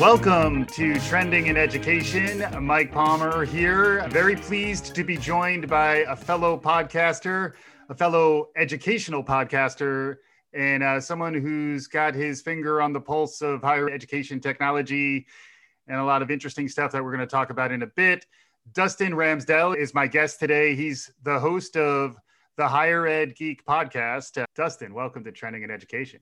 Welcome to Trending in Education. Mike Palmer here. Very pleased to be joined by a fellow podcaster, a fellow educational podcaster, and uh, someone who's got his finger on the pulse of higher education technology and a lot of interesting stuff that we're going to talk about in a bit. Dustin Ramsdell is my guest today. He's the host of the Higher Ed Geek podcast. Uh, Dustin, welcome to Trending in Education.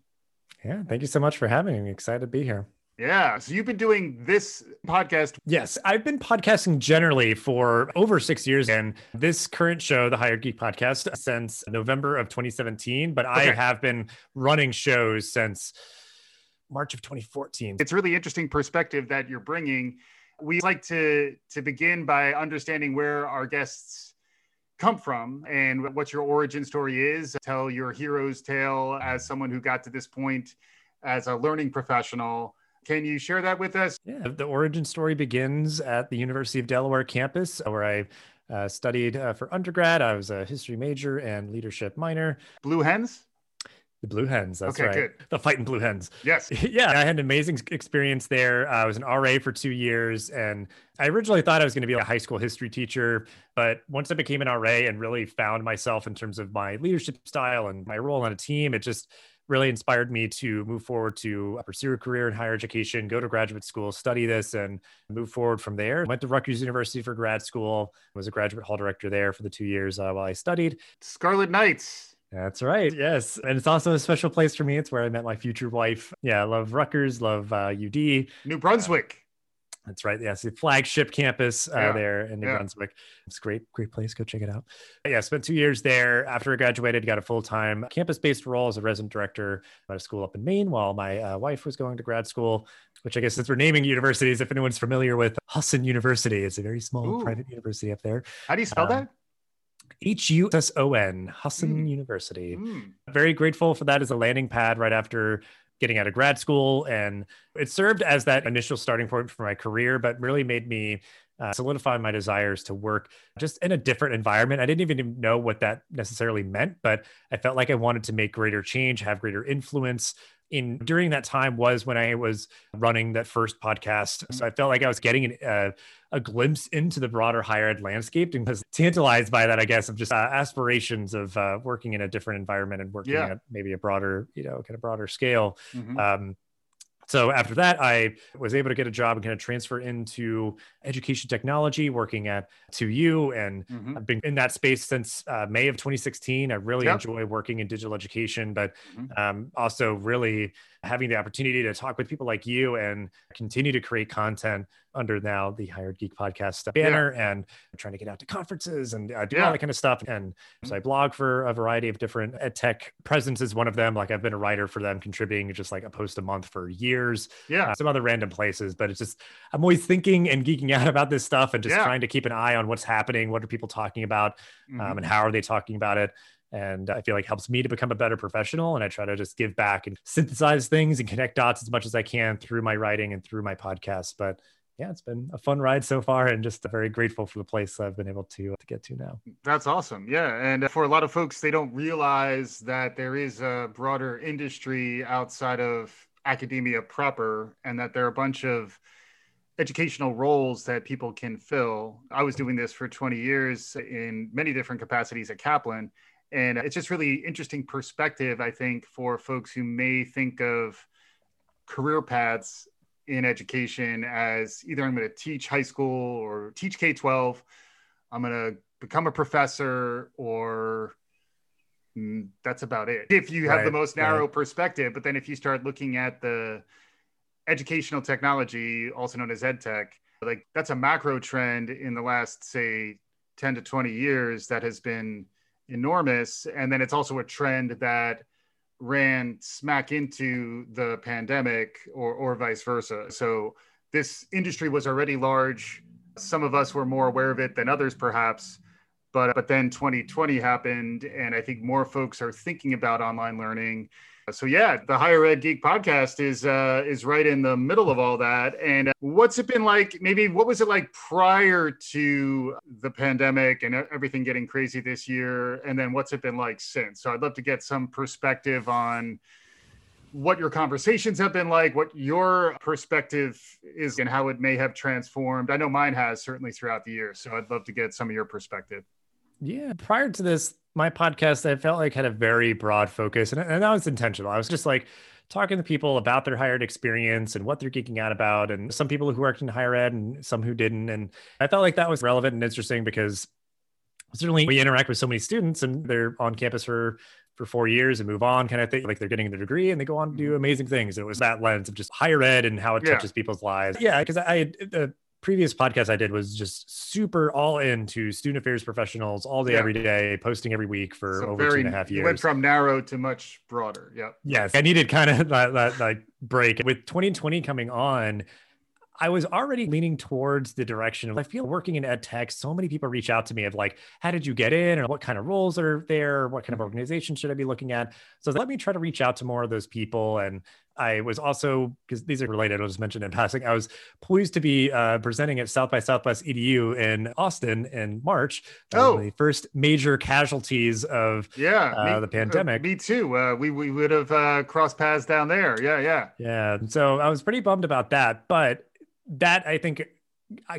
Yeah, thank you so much for having me. Excited to be here. Yeah. So you've been doing this podcast. Yes, I've been podcasting generally for over six years, and this current show, the Higher Geek Podcast, since November of 2017. But okay. I have been running shows since March of 2014. It's really interesting perspective that you're bringing. We like to to begin by understanding where our guests come from and what your origin story is. Tell your hero's tale as someone who got to this point as a learning professional can you share that with us? Yeah, the origin story begins at the University of Delaware campus, where I uh, studied uh, for undergrad. I was a history major and leadership minor. Blue Hens? The Blue Hens. That's okay, right. Good. The fighting Blue Hens. Yes. yeah. I had an amazing experience there. I was an RA for two years. And I originally thought I was going to be a high school history teacher. But once I became an RA and really found myself in terms of my leadership style and my role on a team, it just really inspired me to move forward to pursue a career in higher education, go to graduate school, study this, and move forward from there. Went to Rutgers University for grad school, was a graduate hall director there for the two years uh, while I studied. Scarlet Knights. That's right. Yes. And it's also a special place for me. It's where I met my future wife. Yeah. I love Rutgers, love uh, UD. New Brunswick. That's right. Yes, the flagship campus uh, yeah. there in New yeah. Brunswick. It's a great, great place. Go check it out. But yeah, spent two years there. After I graduated, got a full time campus based role as a resident director at a school up in Maine while my uh, wife was going to grad school. Which I guess since we're naming universities, if anyone's familiar with Husson University, it's a very small Ooh. private university up there. How do you spell um, that? H U S O N, Husson mm. University. Mm. Very grateful for that as a landing pad right after getting out of grad school. And it served as that initial starting point for my career, but really made me uh, solidify my desires to work just in a different environment. I didn't even know what that necessarily meant, but I felt like I wanted to make greater change, have greater influence, in during that time was when I was running that first podcast. So I felt like I was getting a, a glimpse into the broader higher ed landscape and was tantalized by that, I guess, of just uh, aspirations of uh, working in a different environment and working yeah. at maybe a broader, you know, kind of broader scale. Mm-hmm. Um, so after that, I was able to get a job and kind of transfer into education technology, working at 2U. And mm-hmm. I've been in that space since uh, May of 2016. I really enjoy working in digital education, but mm-hmm. um, also really having the opportunity to talk with people like you and continue to create content under now the Higher Ed Geek podcast banner yeah. and trying to get out to conferences and uh, do yeah. all that kind of stuff. And so I blog for a variety of different ed tech presence is one of them. Like I've been a writer for them, contributing just like a post a month for years. Yeah. Uh, some other random places, but it's just, I'm always thinking and geeking out about this stuff and just yeah. trying to keep an eye on what's happening. What are people talking about? Um, mm-hmm. and how are they talking about it? and I feel like helps me to become a better professional. And I try to just give back and synthesize things and connect dots as much as I can through my writing and through my podcast. But yeah, it's been a fun ride so far, and just very grateful for the place I've been able to uh, to get to now. That's awesome. Yeah, and uh, for a lot of folks, they don't realize that there is a broader industry outside of academia proper, and that there are a bunch of educational roles that people can fill. I was doing this for 20 years in many different capacities at Kaplan, and it's just really interesting perspective, I think, for folks who may think of career paths in education as either I'm going to teach high school or teach K 12, I'm going to become a professor, or mm, that's about it. If you have right, the most narrow right. perspective, but then if you start looking at the educational technology, also known as ed tech, like that's a macro trend in the last, say, 10 to 20 years that has been enormous. And then it's also a trend that ran smack into the pandemic or, or vice versa. So this industry was already large. Some of us were more aware of it than others, perhaps. But, but then 2020 happened, and I think more folks are thinking about online learning. So yeah, the Higher Ed Geek podcast is uh, is right in the middle of all that. And uh, what's it been like? Maybe what was it like prior to the pandemic and everything getting crazy this year? And then what's it been like since? So I'd love to get some perspective on what your conversations have been like, what your perspective is, and how it may have transformed. I know mine has certainly throughout the year. So I'd love to get some of your perspective. Yeah. Prior to this, my podcast, I felt like had a very broad focus, and, and that was intentional. I was just like, talking to people about their higher ed experience and what they're geeking out about, and some people who worked in higher ed and some who didn't. And I felt like that was relevant and interesting because certainly we interact with so many students and they're on campus for for four years and move on kind of thing like they're getting their degree and they go on to do mm-hmm. amazing things it was that lens of just higher ed and how it yeah. touches people's lives yeah because i the previous podcast I did was just super all into student affairs professionals all day, yeah. every day, posting every week for so over very, two and a half years. Went from narrow to much broader. Yeah. Yes. I needed kind of that, that like break with 2020 coming on. I was already leaning towards the direction of I feel working in ed tech. So many people reach out to me of like, how did you get in, or what kind of roles are there, what kind of mm-hmm. organization should I be looking at? So let me try to reach out to more of those people and I was also because these are related. I'll just mention in passing. I was pleased to be uh, presenting at South by Southwest EDU in Austin in March. Oh, the first major casualties of yeah uh, me, the pandemic. Uh, me too. Uh, we we would have uh, crossed paths down there. Yeah, yeah, yeah. So I was pretty bummed about that, but that I think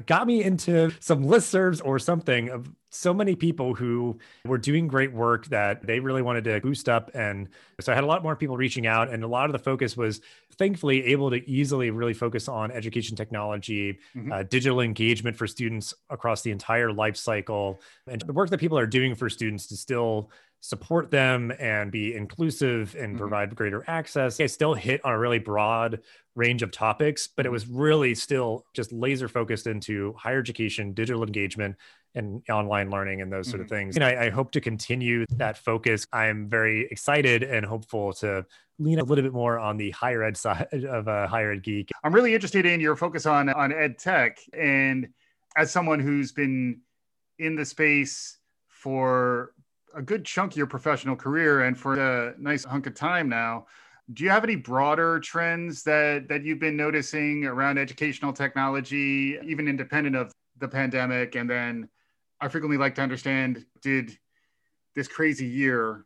got me into some listservs or something of so many people who were doing great work that they really wanted to boost up. And so I had a lot more people reaching out, and a lot of the focus was thankfully able to easily really focus on education technology, mm-hmm. uh, digital engagement for students across the entire life cycle, and the work that people are doing for students to still support them and be inclusive and mm-hmm. provide greater access. I still hit on a really broad range of topics, but it was really still just laser focused into higher education, digital engagement, and online learning and those sort of mm-hmm. things. And I, I, hope to continue that focus. I'm very excited and hopeful to lean a little bit more on the higher ed side of a higher ed geek. I'm really interested in your focus on on ed tech, and as someone who's been in the space for a good chunk of your professional career and for a nice hunk of time now. Do you have any broader trends that that you've been noticing around educational technology, even independent of the pandemic? And then I frequently like to understand did this crazy year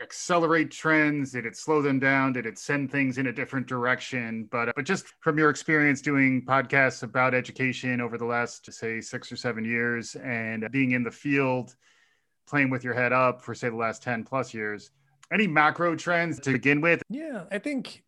accelerate trends? Did it slow them down? Did it send things in a different direction? But uh, but just from your experience doing podcasts about education over the last say six or seven years and being in the field playing with your head up for say the last 10 plus years any macro trends to begin with yeah i think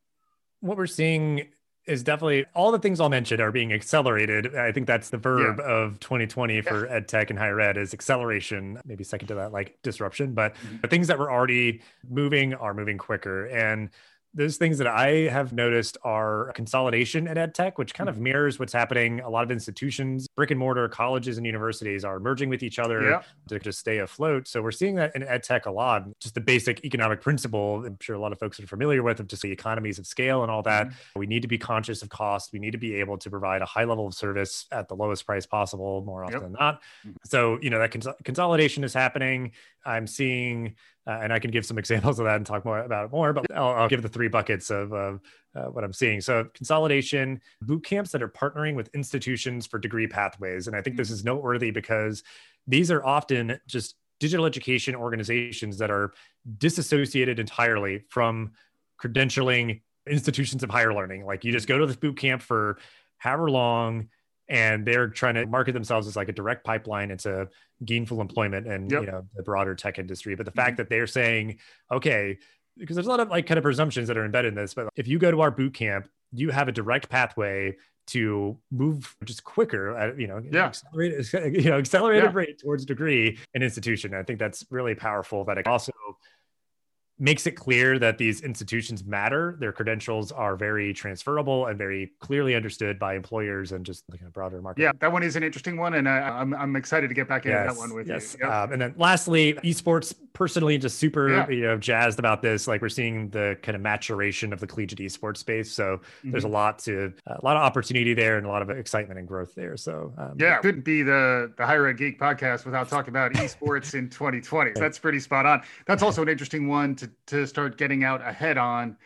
what we're seeing is definitely all the things I'll mention are being accelerated. I think that's the verb yeah. of 2020 for yeah. ed tech and higher ed is acceleration, maybe second to that, like disruption. But mm-hmm. the things that were already moving are moving quicker. And those things that I have noticed are consolidation at EdTech, which kind of mm-hmm. mirrors what's happening. A lot of institutions, brick and mortar colleges and universities are merging with each other yeah. to just stay afloat. So we're seeing that in EdTech a lot. Just the basic economic principle, I'm sure a lot of folks are familiar with, of just the economies of scale and all that. Mm-hmm. We need to be conscious of cost. We need to be able to provide a high level of service at the lowest price possible more often yep. than not. Mm-hmm. So, you know, that cons- consolidation is happening. I'm seeing uh, and I can give some examples of that and talk more about it more, but I'll, I'll give the three buckets of uh, what I'm seeing. So, consolidation, boot camps that are partnering with institutions for degree pathways. And I think this is noteworthy because these are often just digital education organizations that are disassociated entirely from credentialing institutions of higher learning. Like you just go to this boot camp for however long and they're trying to market themselves as like a direct pipeline into gainful employment and yep. you know the broader tech industry but the fact mm-hmm. that they're saying okay because there's a lot of like kind of presumptions that are embedded in this but if you go to our boot camp you have a direct pathway to move just quicker at you know yeah. accelerated you know accelerated yeah. rate towards degree and institution i think that's really powerful that it also makes it clear that these institutions matter. Their credentials are very transferable and very clearly understood by employers and just like a broader market. Yeah, that one is an interesting one, and I, am I'm, I'm excited to get back into yes, that one with yes. you. Yep. Um, and then lastly, esports. Personally, just super yeah. you know jazzed about this. Like we're seeing the kind of maturation of the collegiate esports space. So mm-hmm. there's a lot to a lot of opportunity there and a lot of excitement and growth there. So um, yeah, couldn't be the the higher ed geek podcast without talking about esports in 2020. That's pretty spot on. That's also an interesting one to to start getting out ahead on.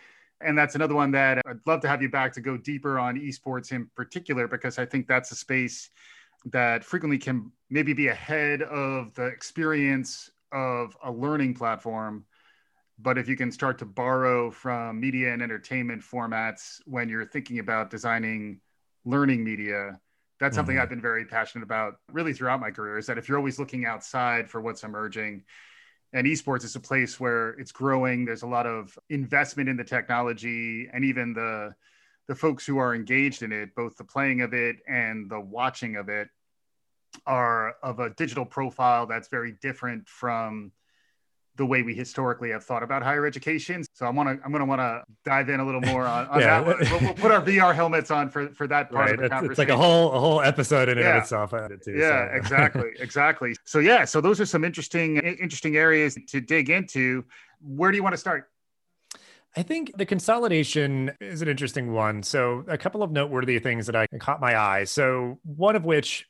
And that's another one that I'd love to have you back to go deeper on esports in particular, because I think that's a space that frequently can maybe be ahead of the experience of a learning platform but if you can start to borrow from media and entertainment formats when you're thinking about designing learning media, that's something mm-hmm. I've been very passionate about really throughout my career is that if you're always looking outside for what's emerging, and esports is a place where it's growing, there's a lot of investment in the technology and even the the folks who are engaged in it, both the playing of it and the watching of it, are of a digital profile that's very different from the way we historically have thought about higher education. So I want to, I'm going to want to dive in a little more on, on yeah. that. We'll, we'll, put our VR helmets on for, for that part right. of the it's, conversation. It's like a whole, a whole episode in yeah. itself. Too, yeah, so. exactly. Exactly. So yeah, so those are some interesting, interesting areas to dig into. Where do you want to start? I think the consolidation is an interesting one. So, a couple of noteworthy things that I caught my eye. So, one of which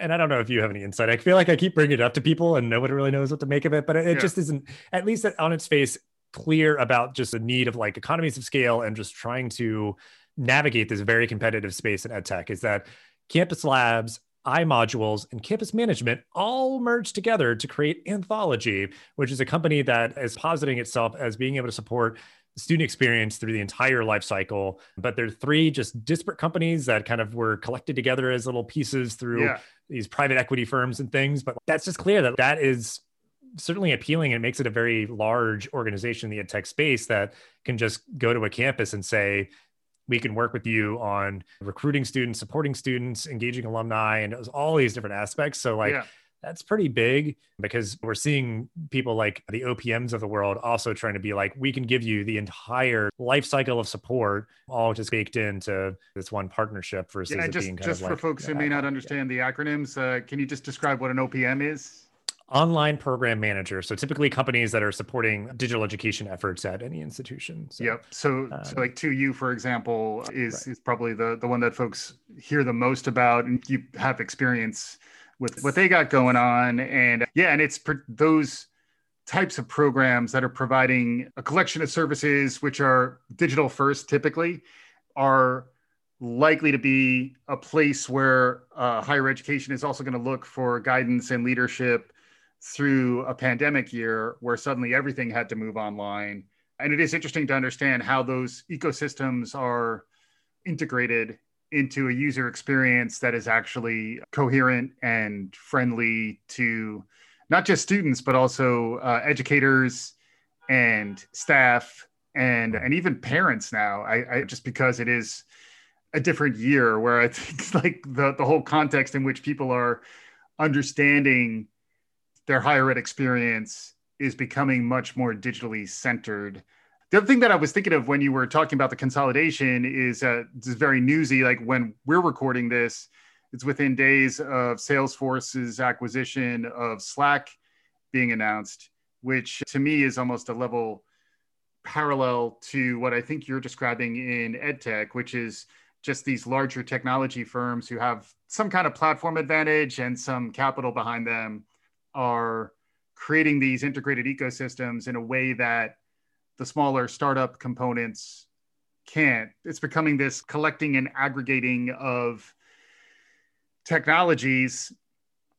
and I don't know if you have any insight. I feel like I keep bringing it up to people and nobody really knows what to make of it, but it yeah. just isn't, at least on its face, clear about just the need of like economies of scale and just trying to navigate this very competitive space in edtech is that campus labs iModules and campus management all merge together to create Anthology, which is a company that is positing itself as being able to support student experience through the entire life cycle. But they're three just disparate companies that kind of were collected together as little pieces through yeah. these private equity firms and things. But that's just clear that that is certainly appealing and makes it a very large organization in the ed tech space that can just go to a campus and say, we can work with you on recruiting students, supporting students, engaging alumni, and all these different aspects. So, like, yeah that's pretty big because we're seeing people like the OPMs of the world also trying to be like, we can give you the entire life cycle of support, all just baked into this one partnership versus yeah, just, just for like, folks who may not understand yeah. the acronyms, uh, can you just describe what an OPM is? Online program manager. So typically companies that are supporting digital education efforts at any institution. So, yep. So, um, so like 2U, for example, is right. is probably the the one that folks hear the most about, and you have experience with what they got going on. And yeah, and it's those types of programs that are providing a collection of services which are digital first typically are likely to be a place where uh, higher education is also going to look for guidance and leadership through a pandemic year where suddenly everything had to move online and it is interesting to understand how those ecosystems are integrated into a user experience that is actually coherent and friendly to not just students but also uh, educators and staff and and even parents now. I, I, just because it is a different year where i think like the, the whole context in which people are understanding their higher ed experience is becoming much more digitally centered the other thing that I was thinking of when you were talking about the consolidation is uh, this is very newsy. Like when we're recording this, it's within days of Salesforce's acquisition of Slack being announced, which to me is almost a level parallel to what I think you're describing in EdTech, which is just these larger technology firms who have some kind of platform advantage and some capital behind them are creating these integrated ecosystems in a way that the smaller startup components can't. It's becoming this collecting and aggregating of technologies.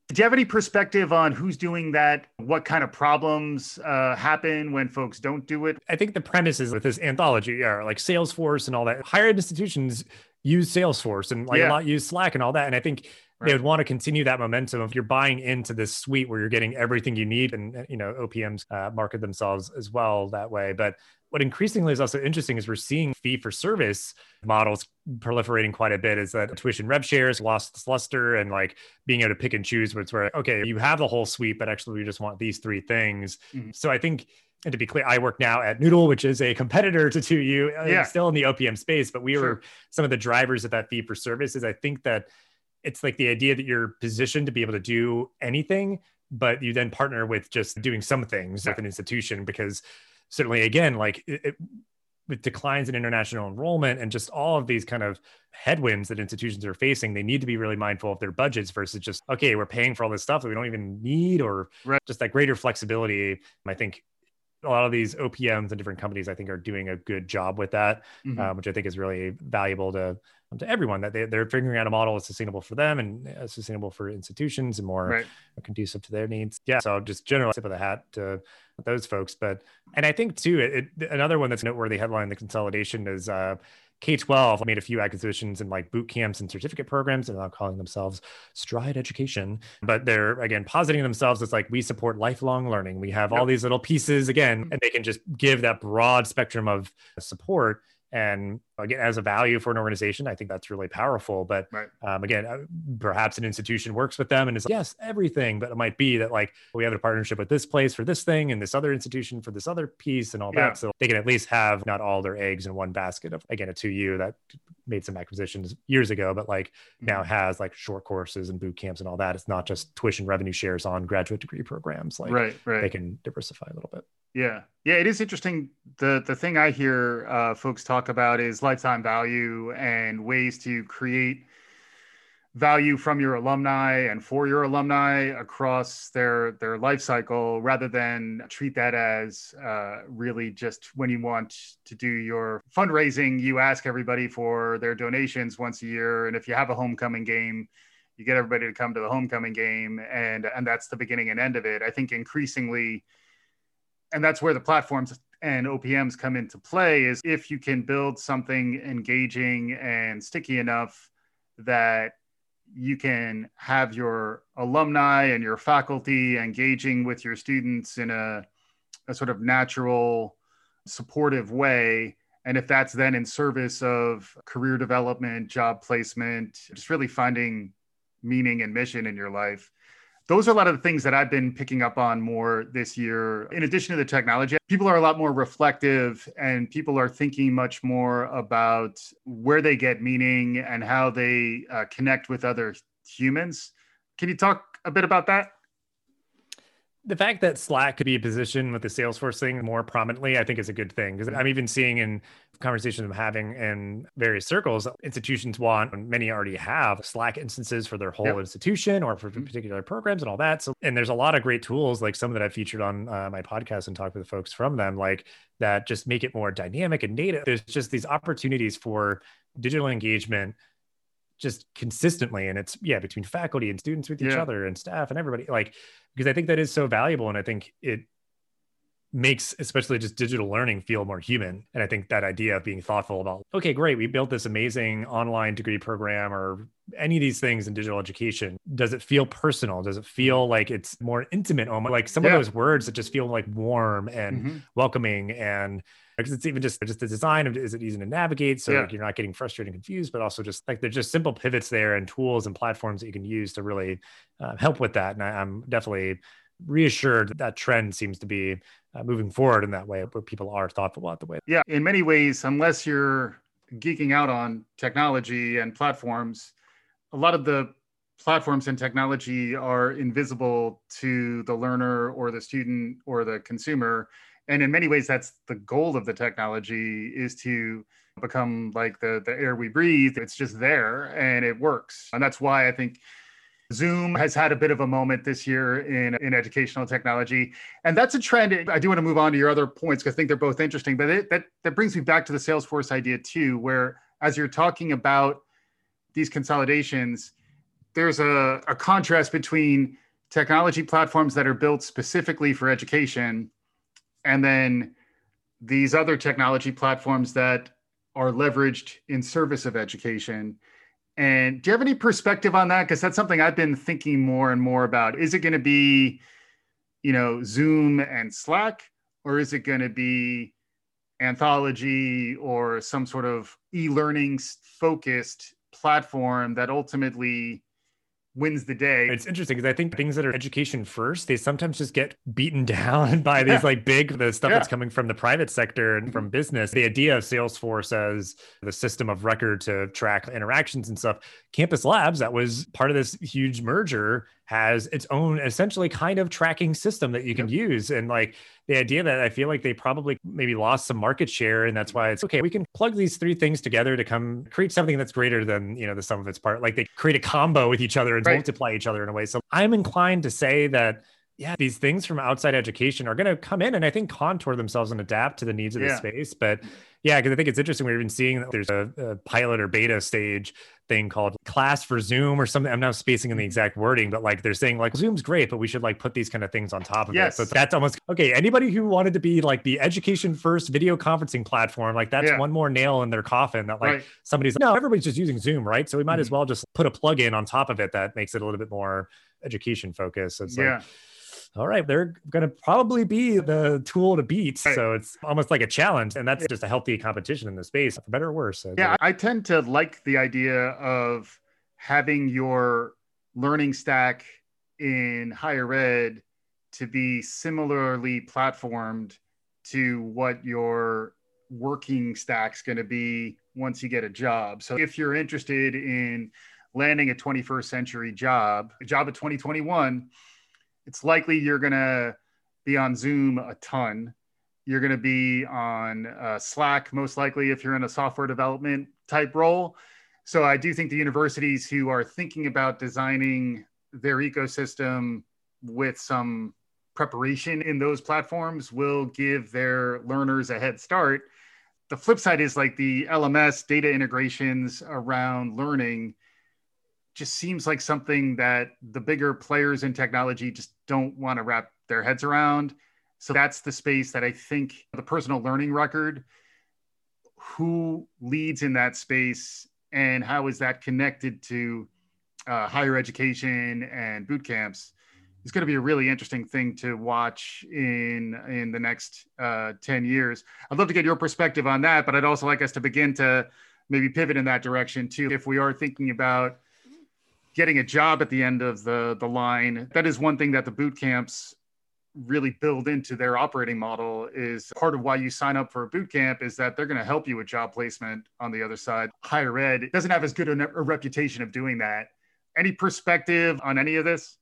Do you have any perspective on who's doing that? What kind of problems uh, happen when folks don't do it? I think the premise is with this anthology are like Salesforce and all that. Higher ed institutions use Salesforce and like yeah. a lot use Slack and all that. And I think Right. They would want to continue that momentum if you're buying into this suite where you're getting everything you need, and you know OPMs uh, market themselves as well that way. But what increasingly is also interesting is we're seeing fee for service models proliferating quite a bit. Is that tuition rev shares lost its luster and like being able to pick and choose where it's where okay you have the whole suite, but actually we just want these three things. Mm-hmm. So I think and to be clear, I work now at Noodle, which is a competitor to 2U, uh, yeah. still in the OPM space, but we sure. were some of the drivers of that fee for services. I think that it's like the idea that you're positioned to be able to do anything, but you then partner with just doing some things yeah. with an institution because certainly again, like it, it, with declines in international enrollment and just all of these kind of headwinds that institutions are facing, they need to be really mindful of their budgets versus just, okay, we're paying for all this stuff that we don't even need, or right. just that greater flexibility. I think a lot of these OPMs and different companies, I think, are doing a good job with that, mm-hmm. um, which I think is really valuable to to everyone that they, they're figuring out a model that's sustainable for them and uh, sustainable for institutions and more right. conducive to their needs. Yeah. So just general tip of the hat to those folks. But, and I think too, it, it, another one that's noteworthy headline, the consolidation is, uh, K-12 made a few acquisitions in like boot camps and certificate programs, and they're calling themselves Stride Education. But they're again positing themselves as like we support lifelong learning. We have all these little pieces again, and they can just give that broad spectrum of support and again as a value for an organization i think that's really powerful but right. um, again uh, perhaps an institution works with them and is like, yes everything but it might be that like we have a partnership with this place for this thing and this other institution for this other piece and all yeah. that so they can at least have not all their eggs in one basket of again a 2u that made some acquisitions years ago but like mm-hmm. now has like short courses and boot camps and all that it's not just tuition revenue shares on graduate degree programs like right, right. they can diversify a little bit yeah, yeah, it is interesting. the The thing I hear uh, folks talk about is lifetime value and ways to create value from your alumni and for your alumni across their their life cycle, rather than treat that as uh, really just when you want to do your fundraising, you ask everybody for their donations once a year, and if you have a homecoming game. You get everybody to come to the homecoming game, and and that's the beginning and end of it. I think increasingly, and that's where the platforms and OPMs come into play is if you can build something engaging and sticky enough that you can have your alumni and your faculty engaging with your students in a, a sort of natural, supportive way. And if that's then in service of career development, job placement, just really finding meaning and mission in your life, those are a lot of the things that I've been picking up on more this year. In addition to the technology, people are a lot more reflective and people are thinking much more about where they get meaning and how they uh, connect with other humans. Can you talk a bit about that? The fact that Slack could be a position with the Salesforce thing more prominently, I think is a good thing because I'm even seeing in conversations I'm having in various circles, institutions want, and many already have Slack instances for their whole yep. institution or for mm-hmm. particular programs and all that. So, and there's a lot of great tools like some that I've featured on uh, my podcast and talked with folks from them, like that just make it more dynamic and native. There's just these opportunities for digital engagement just consistently and it's yeah between faculty and students with each yeah. other and staff and everybody like because i think that is so valuable and i think it makes especially just digital learning feel more human and i think that idea of being thoughtful about okay great we built this amazing online degree program or any of these things in digital education does it feel personal does it feel like it's more intimate almost like some yeah. of those words that just feel like warm and mm-hmm. welcoming and because it's even just just the design of is it easy to navigate? So yeah. like you're not getting frustrated and confused but also just like there's just simple pivots there and tools and platforms that you can use to really uh, help with that. And I, am definitely reassured that, that trend seems to be uh, moving forward in that way where people are thoughtful about the way yeah in many ways unless you're geeking out on technology and platforms a lot of the platforms and technology are invisible to the learner or the student or the consumer and in many ways that's the goal of the technology is to become like the the air we breathe. It's just there and it works. And that's why i think zoom has had a bit of a moment this year in in educational technology. And that's a trend. I do want to move on to your other points because i think they're both interesting but it, that that brings me back to the salesforce idea too where as you're talking about these consolidations there's a, a contrast between technology platforms that are built specifically for education and then these other technology platforms that are leveraged in service of education. And do you have any perspective on that? Because that's something I've been thinking more and more about. Is it going to be, you know, Zoom and Slack, or is it going to be anthology or some sort of e-learning focused platform that ultimately wins the day. It's interesting because I think things that are education first, they sometimes just get beaten down by these yeah. like big the stuff yeah. that's coming from the private sector and mm-hmm. from business. The idea of Salesforce as the system of record to track interactions and stuff. Campus Labs, that was part of this huge merger, has its own essentially kind of tracking system that you can yep. use. And like the idea that I feel like they probably maybe lost some market share. And that's why it's okay. We can plug these three things together to come create something that's greater than, you know, the sum of its part. Like they create a combo with each other and right. multiply each other in a way. So I'm inclined to say that yeah, these things from outside education are going to come in and I think contour themselves and adapt to the needs of yeah. the space. But yeah, because I think it's interesting. We've been seeing that there's a, a, pilot or beta stage thing called class for Zoom or something. I'm not spacing in the exact wording, but like they're saying like Zoom's great, but we should like put these kind of things on top of yes. it. So that's almost okay. Anybody who wanted to be like the education first video conferencing platform, like that's yeah. one more nail in their coffin that like right. somebody's like, no, everybody's just using Zoom, right? So we might mm-hmm. as well just put a plug in on top of it that makes it a little bit more education focused. So it's yeah. like all right, they're going to probably be the tool to beat. Right. So it's almost like a challenge. And that's just a healthy competition in the space, for better or worse. Yeah, I tend to like the idea of having your learning stack in higher ed to be similarly platformed to what your working stack's going to be once you get a job. So if you're interested in landing a 21st century job, a job of 2021, it's likely you're going to be on Zoom a ton. You're going to be on uh, Slack, most likely, if you're in a software development type role. So I do think the universities who are thinking about designing their ecosystem with some preparation in those platforms will give their learners a head start. The flip side is like the LMS data integrations around learning just seems like something that the bigger players in technology just don't want to wrap their heads around. So that's the space that I think the personal learning record, who leads in that space and how is that connected to uh, higher education and boot camps is going to be a really interesting thing to watch in in the next uh, 10 years. I'd love to get your perspective on that, but I'd also like us to begin to maybe pivot in that direction too. If we are thinking about getting a job at the end of the the line. That is one thing that the boot camps really build into their operating model is part of why you sign up for a boot camp is that they're going to help you with job placement on the other side. Higher ed doesn't have as good a, a reputation of doing that. Any perspective on any of this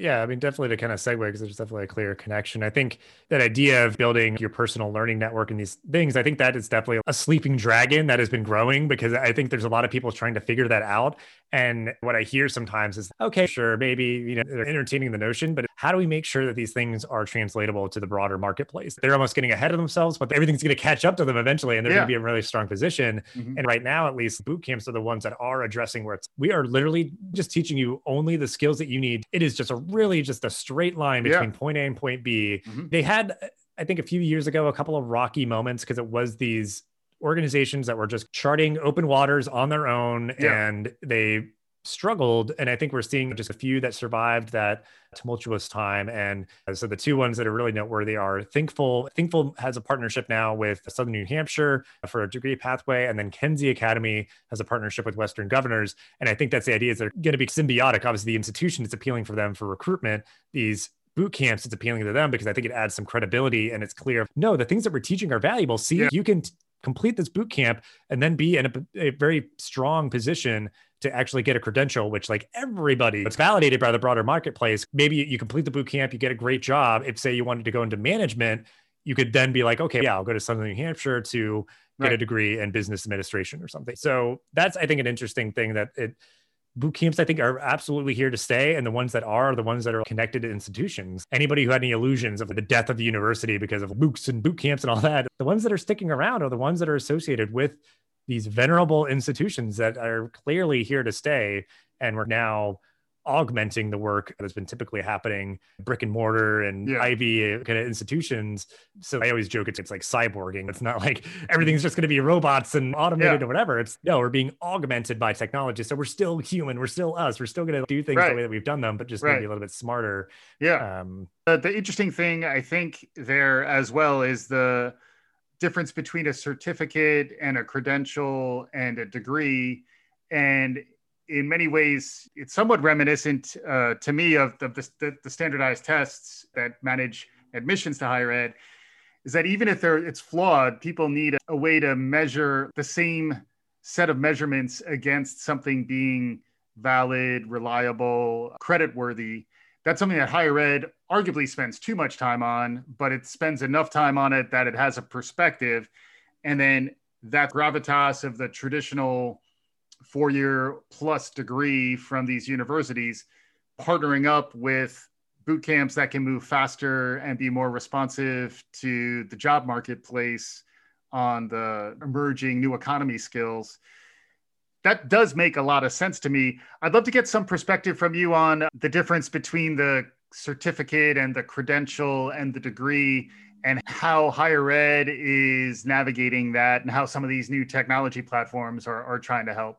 yeah, I mean, definitely to kind of segue because there's definitely a clear connection. I think that idea of building your personal learning network and these things, I think that is definitely a sleeping dragon that has been growing because I think there's a lot of people trying to figure that out. And what I hear sometimes is, okay, sure, maybe, you know, they're entertaining the notion, but how do we make sure that these things are translatable to the broader marketplace? They're almost getting ahead of themselves, but everything's going to catch up to them eventually and they're yeah. going to be in a really strong position. Mm-hmm. And right now, at least, boot camps are the ones that are addressing where it's, we are literally just teaching you only the skills that you need. It is just a really just a straight line between yeah. point A and point B. Mm-hmm. They had, I think, a few years ago, a couple of rocky moments because it was these organizations that were just charting open waters on their own yeah. and they struggled and i think we're seeing just a few that survived that tumultuous time. And uh, so the two ones that are really noteworthy are thinkful thinkful has a partnership now with southern new hampshire for a degree pathway and then kenzie academy has a partnership with western governors. And i think that's the idea is they're going to be symbiotic. Obviously the institution is appealing for them for recruitment. These boot camps it's appealing to them because i think it adds some credibility and it's clear no the things that we're teaching are valuable. See yeah. you can complete this boot camp and then be in a, a, very strong position to actually get a credential which like everybody it's validated by the broader marketplace maybe you complete the boot camp you get a great job. If say you wanted to go into management you could then be like okay yeah i'll go to southern new hampshire to get right. a degree in business administration or something. So that's i think an interesting thing that it boot camps i think are absolutely here to stay and the ones that are, are the ones that are connected to institutions. Anybody who had any illusions of the death of the university because of moocs and boot camps and all that the ones that are sticking around are the ones that are associated with these venerable institutions that are clearly here to stay and we're now augmenting the work that's been typically happening brick and mortar and yeah. ivy kind of institutions so i always joke it's, it's like cyborging it's not like everything's just going to be robots and automated yeah. or whatever it's no we're being augmented by technology so we're still human we're still us we're still going to do things right. the way that we've done them but just right. maybe a little bit smarter yeah um, uh, the interesting thing i think there as well is the difference between a certificate and a credential and a degree and in many ways, it's somewhat reminiscent uh, to me of the, the, the, standardized tests that manage admissions to higher ed. Is that even if it's flawed, people need a, a way to measure the same set of measurements against something being valid, reliable, credit worthy. That's something that higher ed arguably spends too much time on, but it spends enough time on it that it has a perspective. And then that gravitas of the traditional four year plus degree from these universities partnering up with boot camps that can move faster and be more responsive to the job marketplace on the emerging new economy skills. That does make a lot of sense to me. I'd love to get some perspective from you on the difference between the certificate and the credential and the degree and how higher ed is navigating that and how some of these new technology platforms are, are trying to help.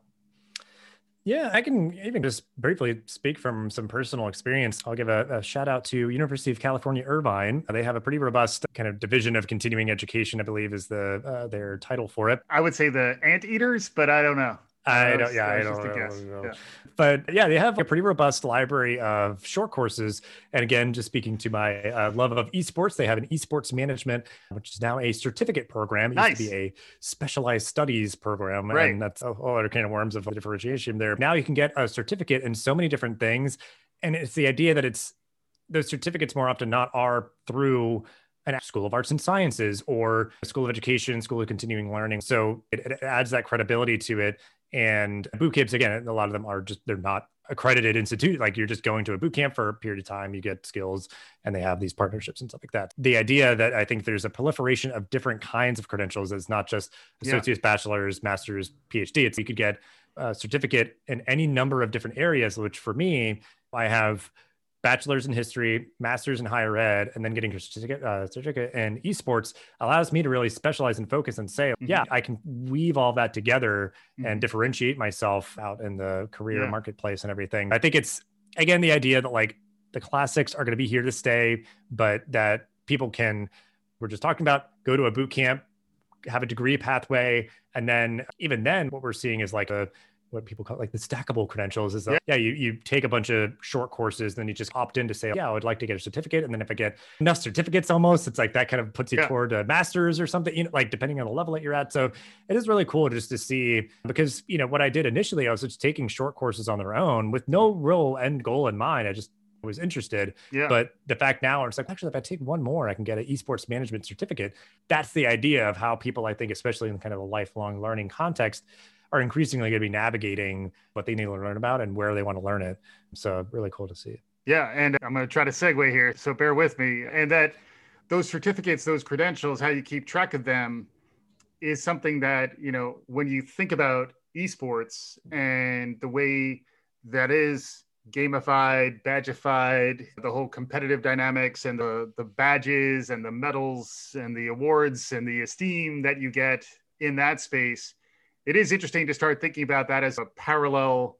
Yeah, I can even just briefly speak from some personal experience. I'll give a, a, shout out to University of California, Irvine. They have a pretty robust kind of division of continuing education, I believe is the uh, their title for it. I would say the anteaters, but I don't know. I don't, yeah, I don't know. Yeah. But yeah, they have a pretty robust library of short courses. And again, just speaking to my uh, love of esports, they have an esports management, which is now a certificate program. It nice. used to be a specialized studies program. Right. And that's a whole other kind of worms of differentiation there. Now you can get a certificate in so many different things. And it's the idea that it's those certificates more often not are through an school of arts and sciences or a school of education, school of continuing learning. So it, it adds that credibility to it and boot camps, again, a lot of them are just, they're not accredited institute. Like you're just going to a boot camp for a period of time, you get skills, and they have these partnerships and stuff like that. The idea that I think there's a proliferation of different kinds of credentials is not just associate's, yeah. bachelor's, master's, PhD. It's you could get a certificate in any number of different areas, which for me, I have bachelor's in history, master's in higher ed, and then getting a certificate, uh, certificate in esports allows me to really specialize and focus and say, mm-hmm. yeah, I can weave all that together mm-hmm. and differentiate myself out in the career yeah. marketplace and everything. I think it's again the idea that like the classics are going to be here to stay, but that people can. We're just talking about go to a boot camp, have a degree pathway, and then even then, what we're seeing is like a what people call like the stackable credentials is that, yeah. yeah, you, you take a bunch of short courses, then you just opt in to say, yeah, I would like to get a certificate. And then if I get enough certificates almost, it's like that kind of puts you yeah. toward a master's or something, you know, like depending on the level that you're at. So it is really cool just to see because, you know, what I did initially, I was just taking short courses on their own with no real end goal in mind. I just was interested. Yeah. But the fact now, it's like, actually, if I take one more, I can get an esports management certificate. That's the idea of how people, I think, especially in kind of a lifelong learning context, are increasingly going to be navigating what they need to learn about and where they want to learn it. So really cool to see. Yeah, and I'm going to try to segue here, so bear with me. And that those certificates, those credentials, how you keep track of them, is something that you know when you think about esports and the way that is gamified, badgified, the whole competitive dynamics and the the badges and the medals and the awards and the esteem that you get in that space it is interesting to start thinking about that as a parallel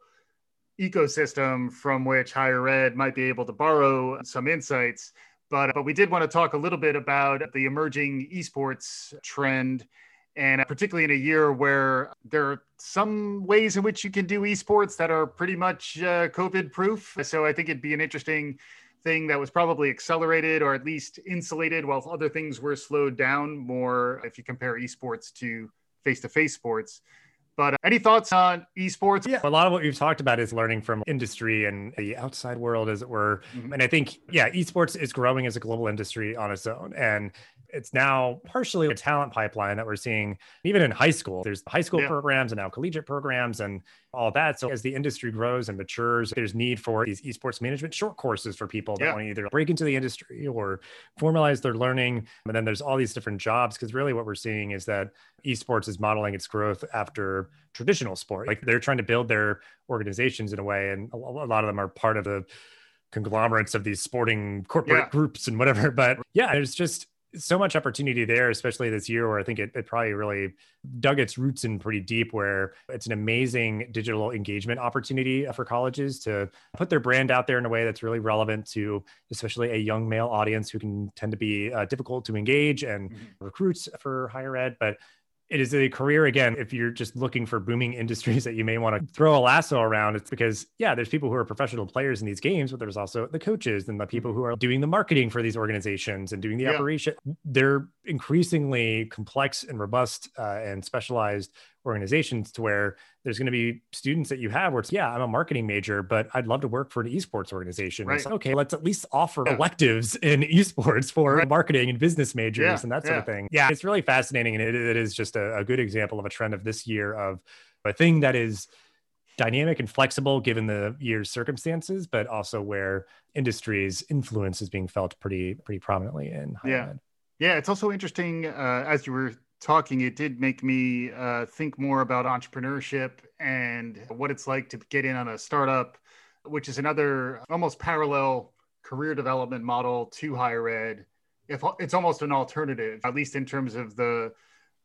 ecosystem from which higher ed might be able to borrow some insights. But, but we did want to talk a little bit about the emerging esports trend, and particularly in a year where there are some ways in which you can do esports that are pretty much uh, COVID proof. So I think it'd be an interesting thing that was probably accelerated or at least insulated while other things were slowed down more if you compare esports to face to face sports. But uh, any thoughts on esports? Yeah, a lot of what we've talked about is learning from industry and the outside world, as it were. Mm-hmm. And I think, yeah, esports is growing as a global industry on its own. And it's now partially a talent pipeline that we're seeing even in high school. There's high school yeah. programs and now collegiate programs and all that. So as the industry grows and matures, there's need for these esports management short courses for people that yeah. want to either break into the industry or formalize their learning. And then there's all these different jobs because really what we're seeing is that esports is modeling its growth after traditional sport. Like they're trying to build their organizations in a way, and a lot of them are part of the conglomerates of these sporting corporate yeah. groups and whatever. But yeah, there's just so much opportunity there, especially this year where I think it, it, probably really dug its roots in pretty deep, where it's an amazing digital engagement opportunity for colleges to put their brand out there in a way that's really relevant to especially a young male audience who can tend to be uh, difficult to engage and mm-hmm. recruits for higher ed. But it is a career again if you're just looking for booming industries that you may want to throw a lasso around it's because yeah there's people who are professional players in these games but there's also the coaches and the people who are doing the marketing for these organizations and doing the yeah. operation they're increasingly complex and robust uh, and specialized organizations to where there's going to be students that you have where it's yeah i'm a marketing major but i'd love to work for an esports organization right. Like, okay let's at least offer yeah. electives in esports for right. marketing and business majors yeah. and that sort yeah. of thing yeah it's really fascinating and it, it is just a, a good example of a trend of this year of a thing that is dynamic and flexible given the year's circumstances, but also where industry's influence is being felt pretty pretty prominently in yeah. Ed. Yeah, it's also interesting uh, as you were talking, it did make me uh, think more about entrepreneurship and what it's like to get in on a startup, which is another almost parallel career development model to higher ed. If it's almost an alternative, at least in terms of the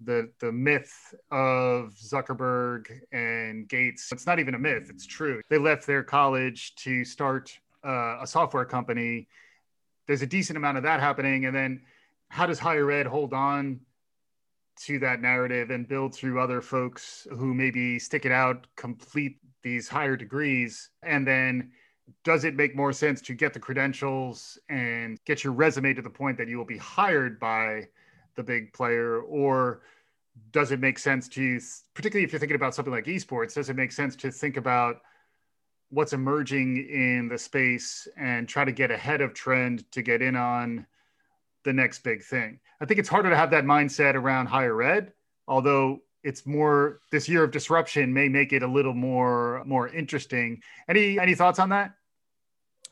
the the myth of Zuckerberg and Gates. It's not even a myth; it's true. They left their college to start uh, a software company. There's a decent amount of that happening, and then how does higher ed hold on to that narrative and build through other folks who maybe stick it out, complete these higher degrees, and then does it make more sense to get the credentials and get your resume to the point that you will be hired by the big player? Or does it make sense to particularly if you're thinking about something like esports does it make sense to think about what's emerging in the space and try to get ahead of trend to get in on the next big thing. I think it's harder to have that mindset around higher ed, although it's more this year of disruption may make it a little more more interesting. Any any thoughts on that?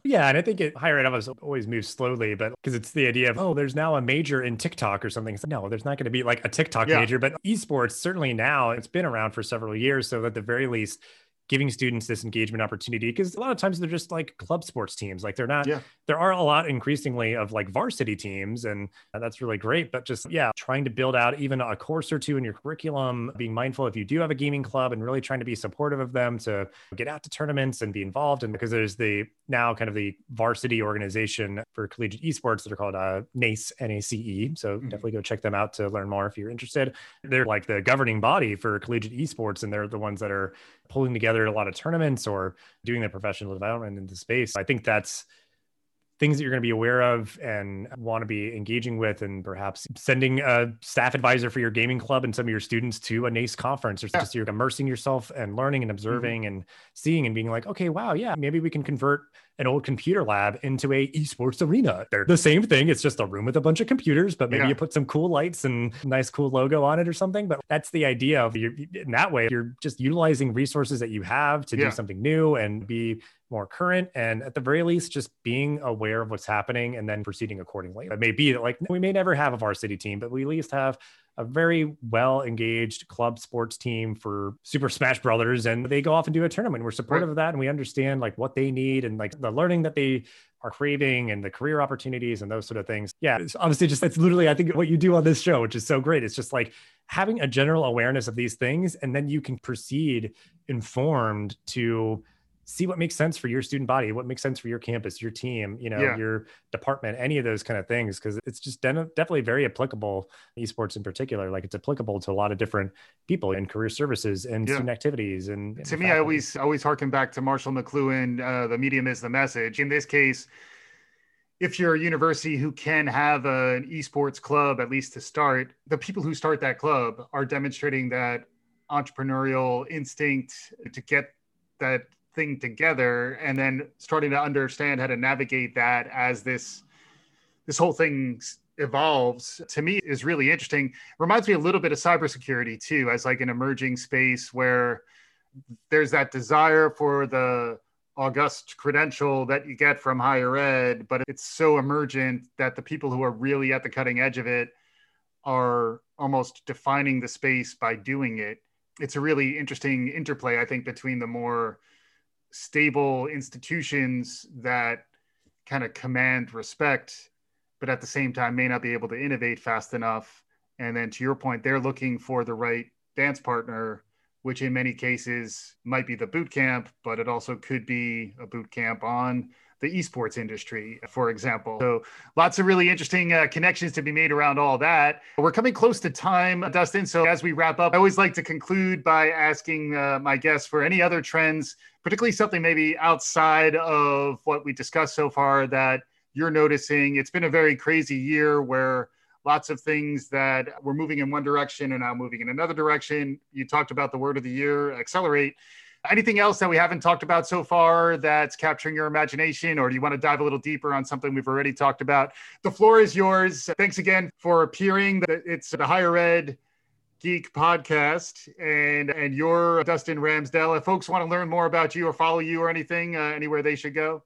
Yeah, and I think it, higher ed always always moves slowly, but because it's the idea of oh, there's now a major in TikTok or something. No, there's not going to be like a TikTok yeah. major, but esports certainly now it's been around for several years, so at the very least, giving students this engagement opportunity because a lot of times they're just like club sports teams like they're not yeah. there are a lot increasingly of like varsity teams and that's really great but just yeah trying to build out even a course or two in your curriculum being mindful if you do have a gaming club and really trying to be supportive of them to get out to tournaments and be involved and because there's the now kind of the varsity organization for collegiate esports that are called uh, NACE NACE so mm-hmm. definitely go check them out to learn more if you're interested they're like the governing body for collegiate esports and they're the ones that are pulling together a lot of tournaments or doing the professional development in the space. I think that's things that you're going to be aware of and want to be engaging with and perhaps sending a staff advisor for your gaming club and some of your students to a NACE conference or just you're immersing yourself and learning and mm-hmm. observing mm-hmm. and seeing and being like, okay, wow, yeah, maybe we can convert an old computer lab into a esports arena. They're the same thing. It's just a room with a bunch of computers, but maybe yeah. you put some cool lights and nice cool logo on it or something. But that's the idea of you in that way, you're just utilizing resources that you have to yeah. do something new and be more current and at the very least just being aware of what's happening and then proceeding accordingly it may be that like we may never have a varsity team but we at least have a very well engaged club sports team for Super Smash Brothers, and they go off and do a tournament. We're supportive of that, and we understand like what they need and like the learning that they are craving and the career opportunities and those sort of things. Yeah, it's obviously just that's literally I think what you do on this show, which is so great. It's just like having a general awareness of these things, and then you can proceed informed to see what makes sense for your student body, what makes sense for your campus, your team, you know, yeah. your department, any of those kind of things. Cause it's just definitely very applicable, esports in particular. Like it's applicable to a lot of different people in career services and yeah. student activities. And, and to me, I always, always harken back to Marshall McLuhan, uh, the medium is the message. In this case, if you're a university who can have a, an esports club, at least to start, the people who start that club are demonstrating that entrepreneurial instinct to get that thing together and then starting to understand how to navigate that as this this whole thing evolves to me is really interesting. Reminds me a little bit of cybersecurity too as like an emerging space where there's that desire for the august credential that you get from higher ed but it's so emergent that the people who are really at the cutting edge of it are almost defining the space by doing it. It's a really interesting interplay i think between the more stable institutions that kind of command respect, but at the same time may not be able to innovate fast enough. And then to your point, they're looking for the right dance partner, which in many cases might be the boot camp, but it also could be a boot camp on the esports industry, for example. So lots of really interesting uh, connections to be made around all that. We're coming close to time, Dustin. So as we wrap up, I always like to conclude by asking uh, my guests for any other trends, particularly something maybe outside of what we discussed so far that you're noticing. It's been a very crazy year where lots of things that were moving in one direction and now moving in another direction. You talked about the word of the year, accelerate. Anything else that we haven't talked about so far that's capturing your imagination, or do you want to dive a little deeper on something we've already talked about? The floor is yours. Thanks again for appearing. It's the higher ed Geek podcast, and and you're Dustin Ramsdell. If folks want to learn more about you or follow you or anything, uh, anywhere they should go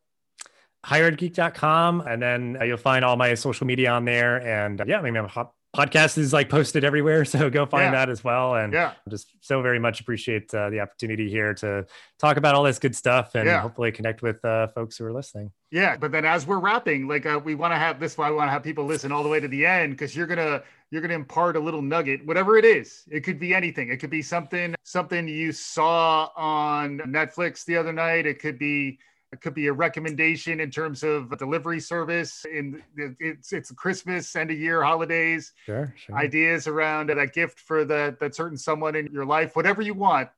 higheredgeek.com and then you'll find all my social media on there and uh, yeah maybe i mean podcast is like posted everywhere so go find yeah. that as well and yeah. Just so very much appreciate uh, the opportunity here to talk about all this good stuff and yeah. hopefully connect with uh, folks who are listening. Yeah but then as we're wrapping like uh, we want to have this why we want to have people listen all the way to the end because you're gonna you're gonna impart a little nugget whatever it is. It could be anything. It could be something something you saw on netflix the other night. It could be it could be a recommendation in terms of delivery service. In it's it's Christmas, end of year, holidays. Sure, sure. Ideas around that gift for that that certain someone in your life. Whatever you want,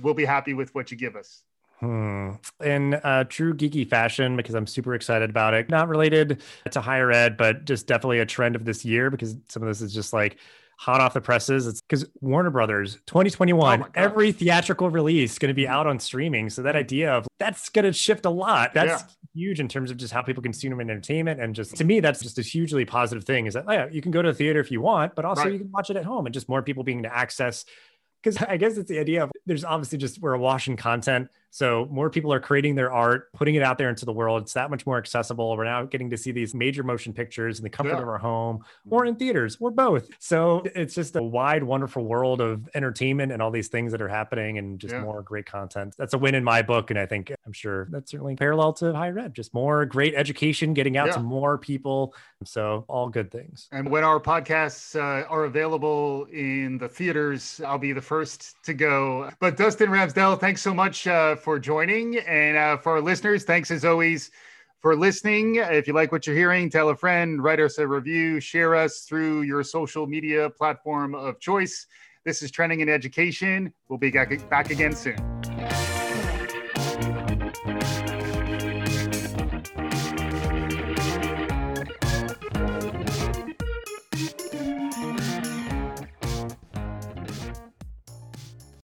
we'll be happy with what you give us. Hmm. In uh, true geeky fashion, because I'm super excited about it. Not related to higher ed, but just definitely a trend of this year because some of this is just like hot off the presses. It's because Warner Brothers 2021, oh every theatrical release going to be out on streaming. So that idea of that's going to shift a lot. That's yeah. huge in terms of just how people consume entertainment. And just to me, that's just a hugely positive thing is that oh, yeah, you can go to the theater if you want, but also right. you can watch it at home and just more people being to access because I guess it's the idea of there's obviously just we're awash in content. So more people are creating their art, putting it out there into the world. It's that much more accessible. We're now getting to see these major motion pictures in the comfort yeah. of our home or in theaters or both. So it's just a wide, wonderful world of entertainment and all these things that are happening and just yeah. more great content. That's a win in my book. And I think I'm sure that's certainly parallel to higher ed, just more great education getting out yeah. to more people. So all good things. And when our podcasts uh, are available in the theaters, I'll be the first to go. But Dustin Ramsdell, thanks so much uh, for joining. And uh, for our listeners, thanks as always for listening. If you like what you're hearing, tell a friend, write us a review, share us through your social media platform of choice. This is Trending in Education. We'll be back again soon.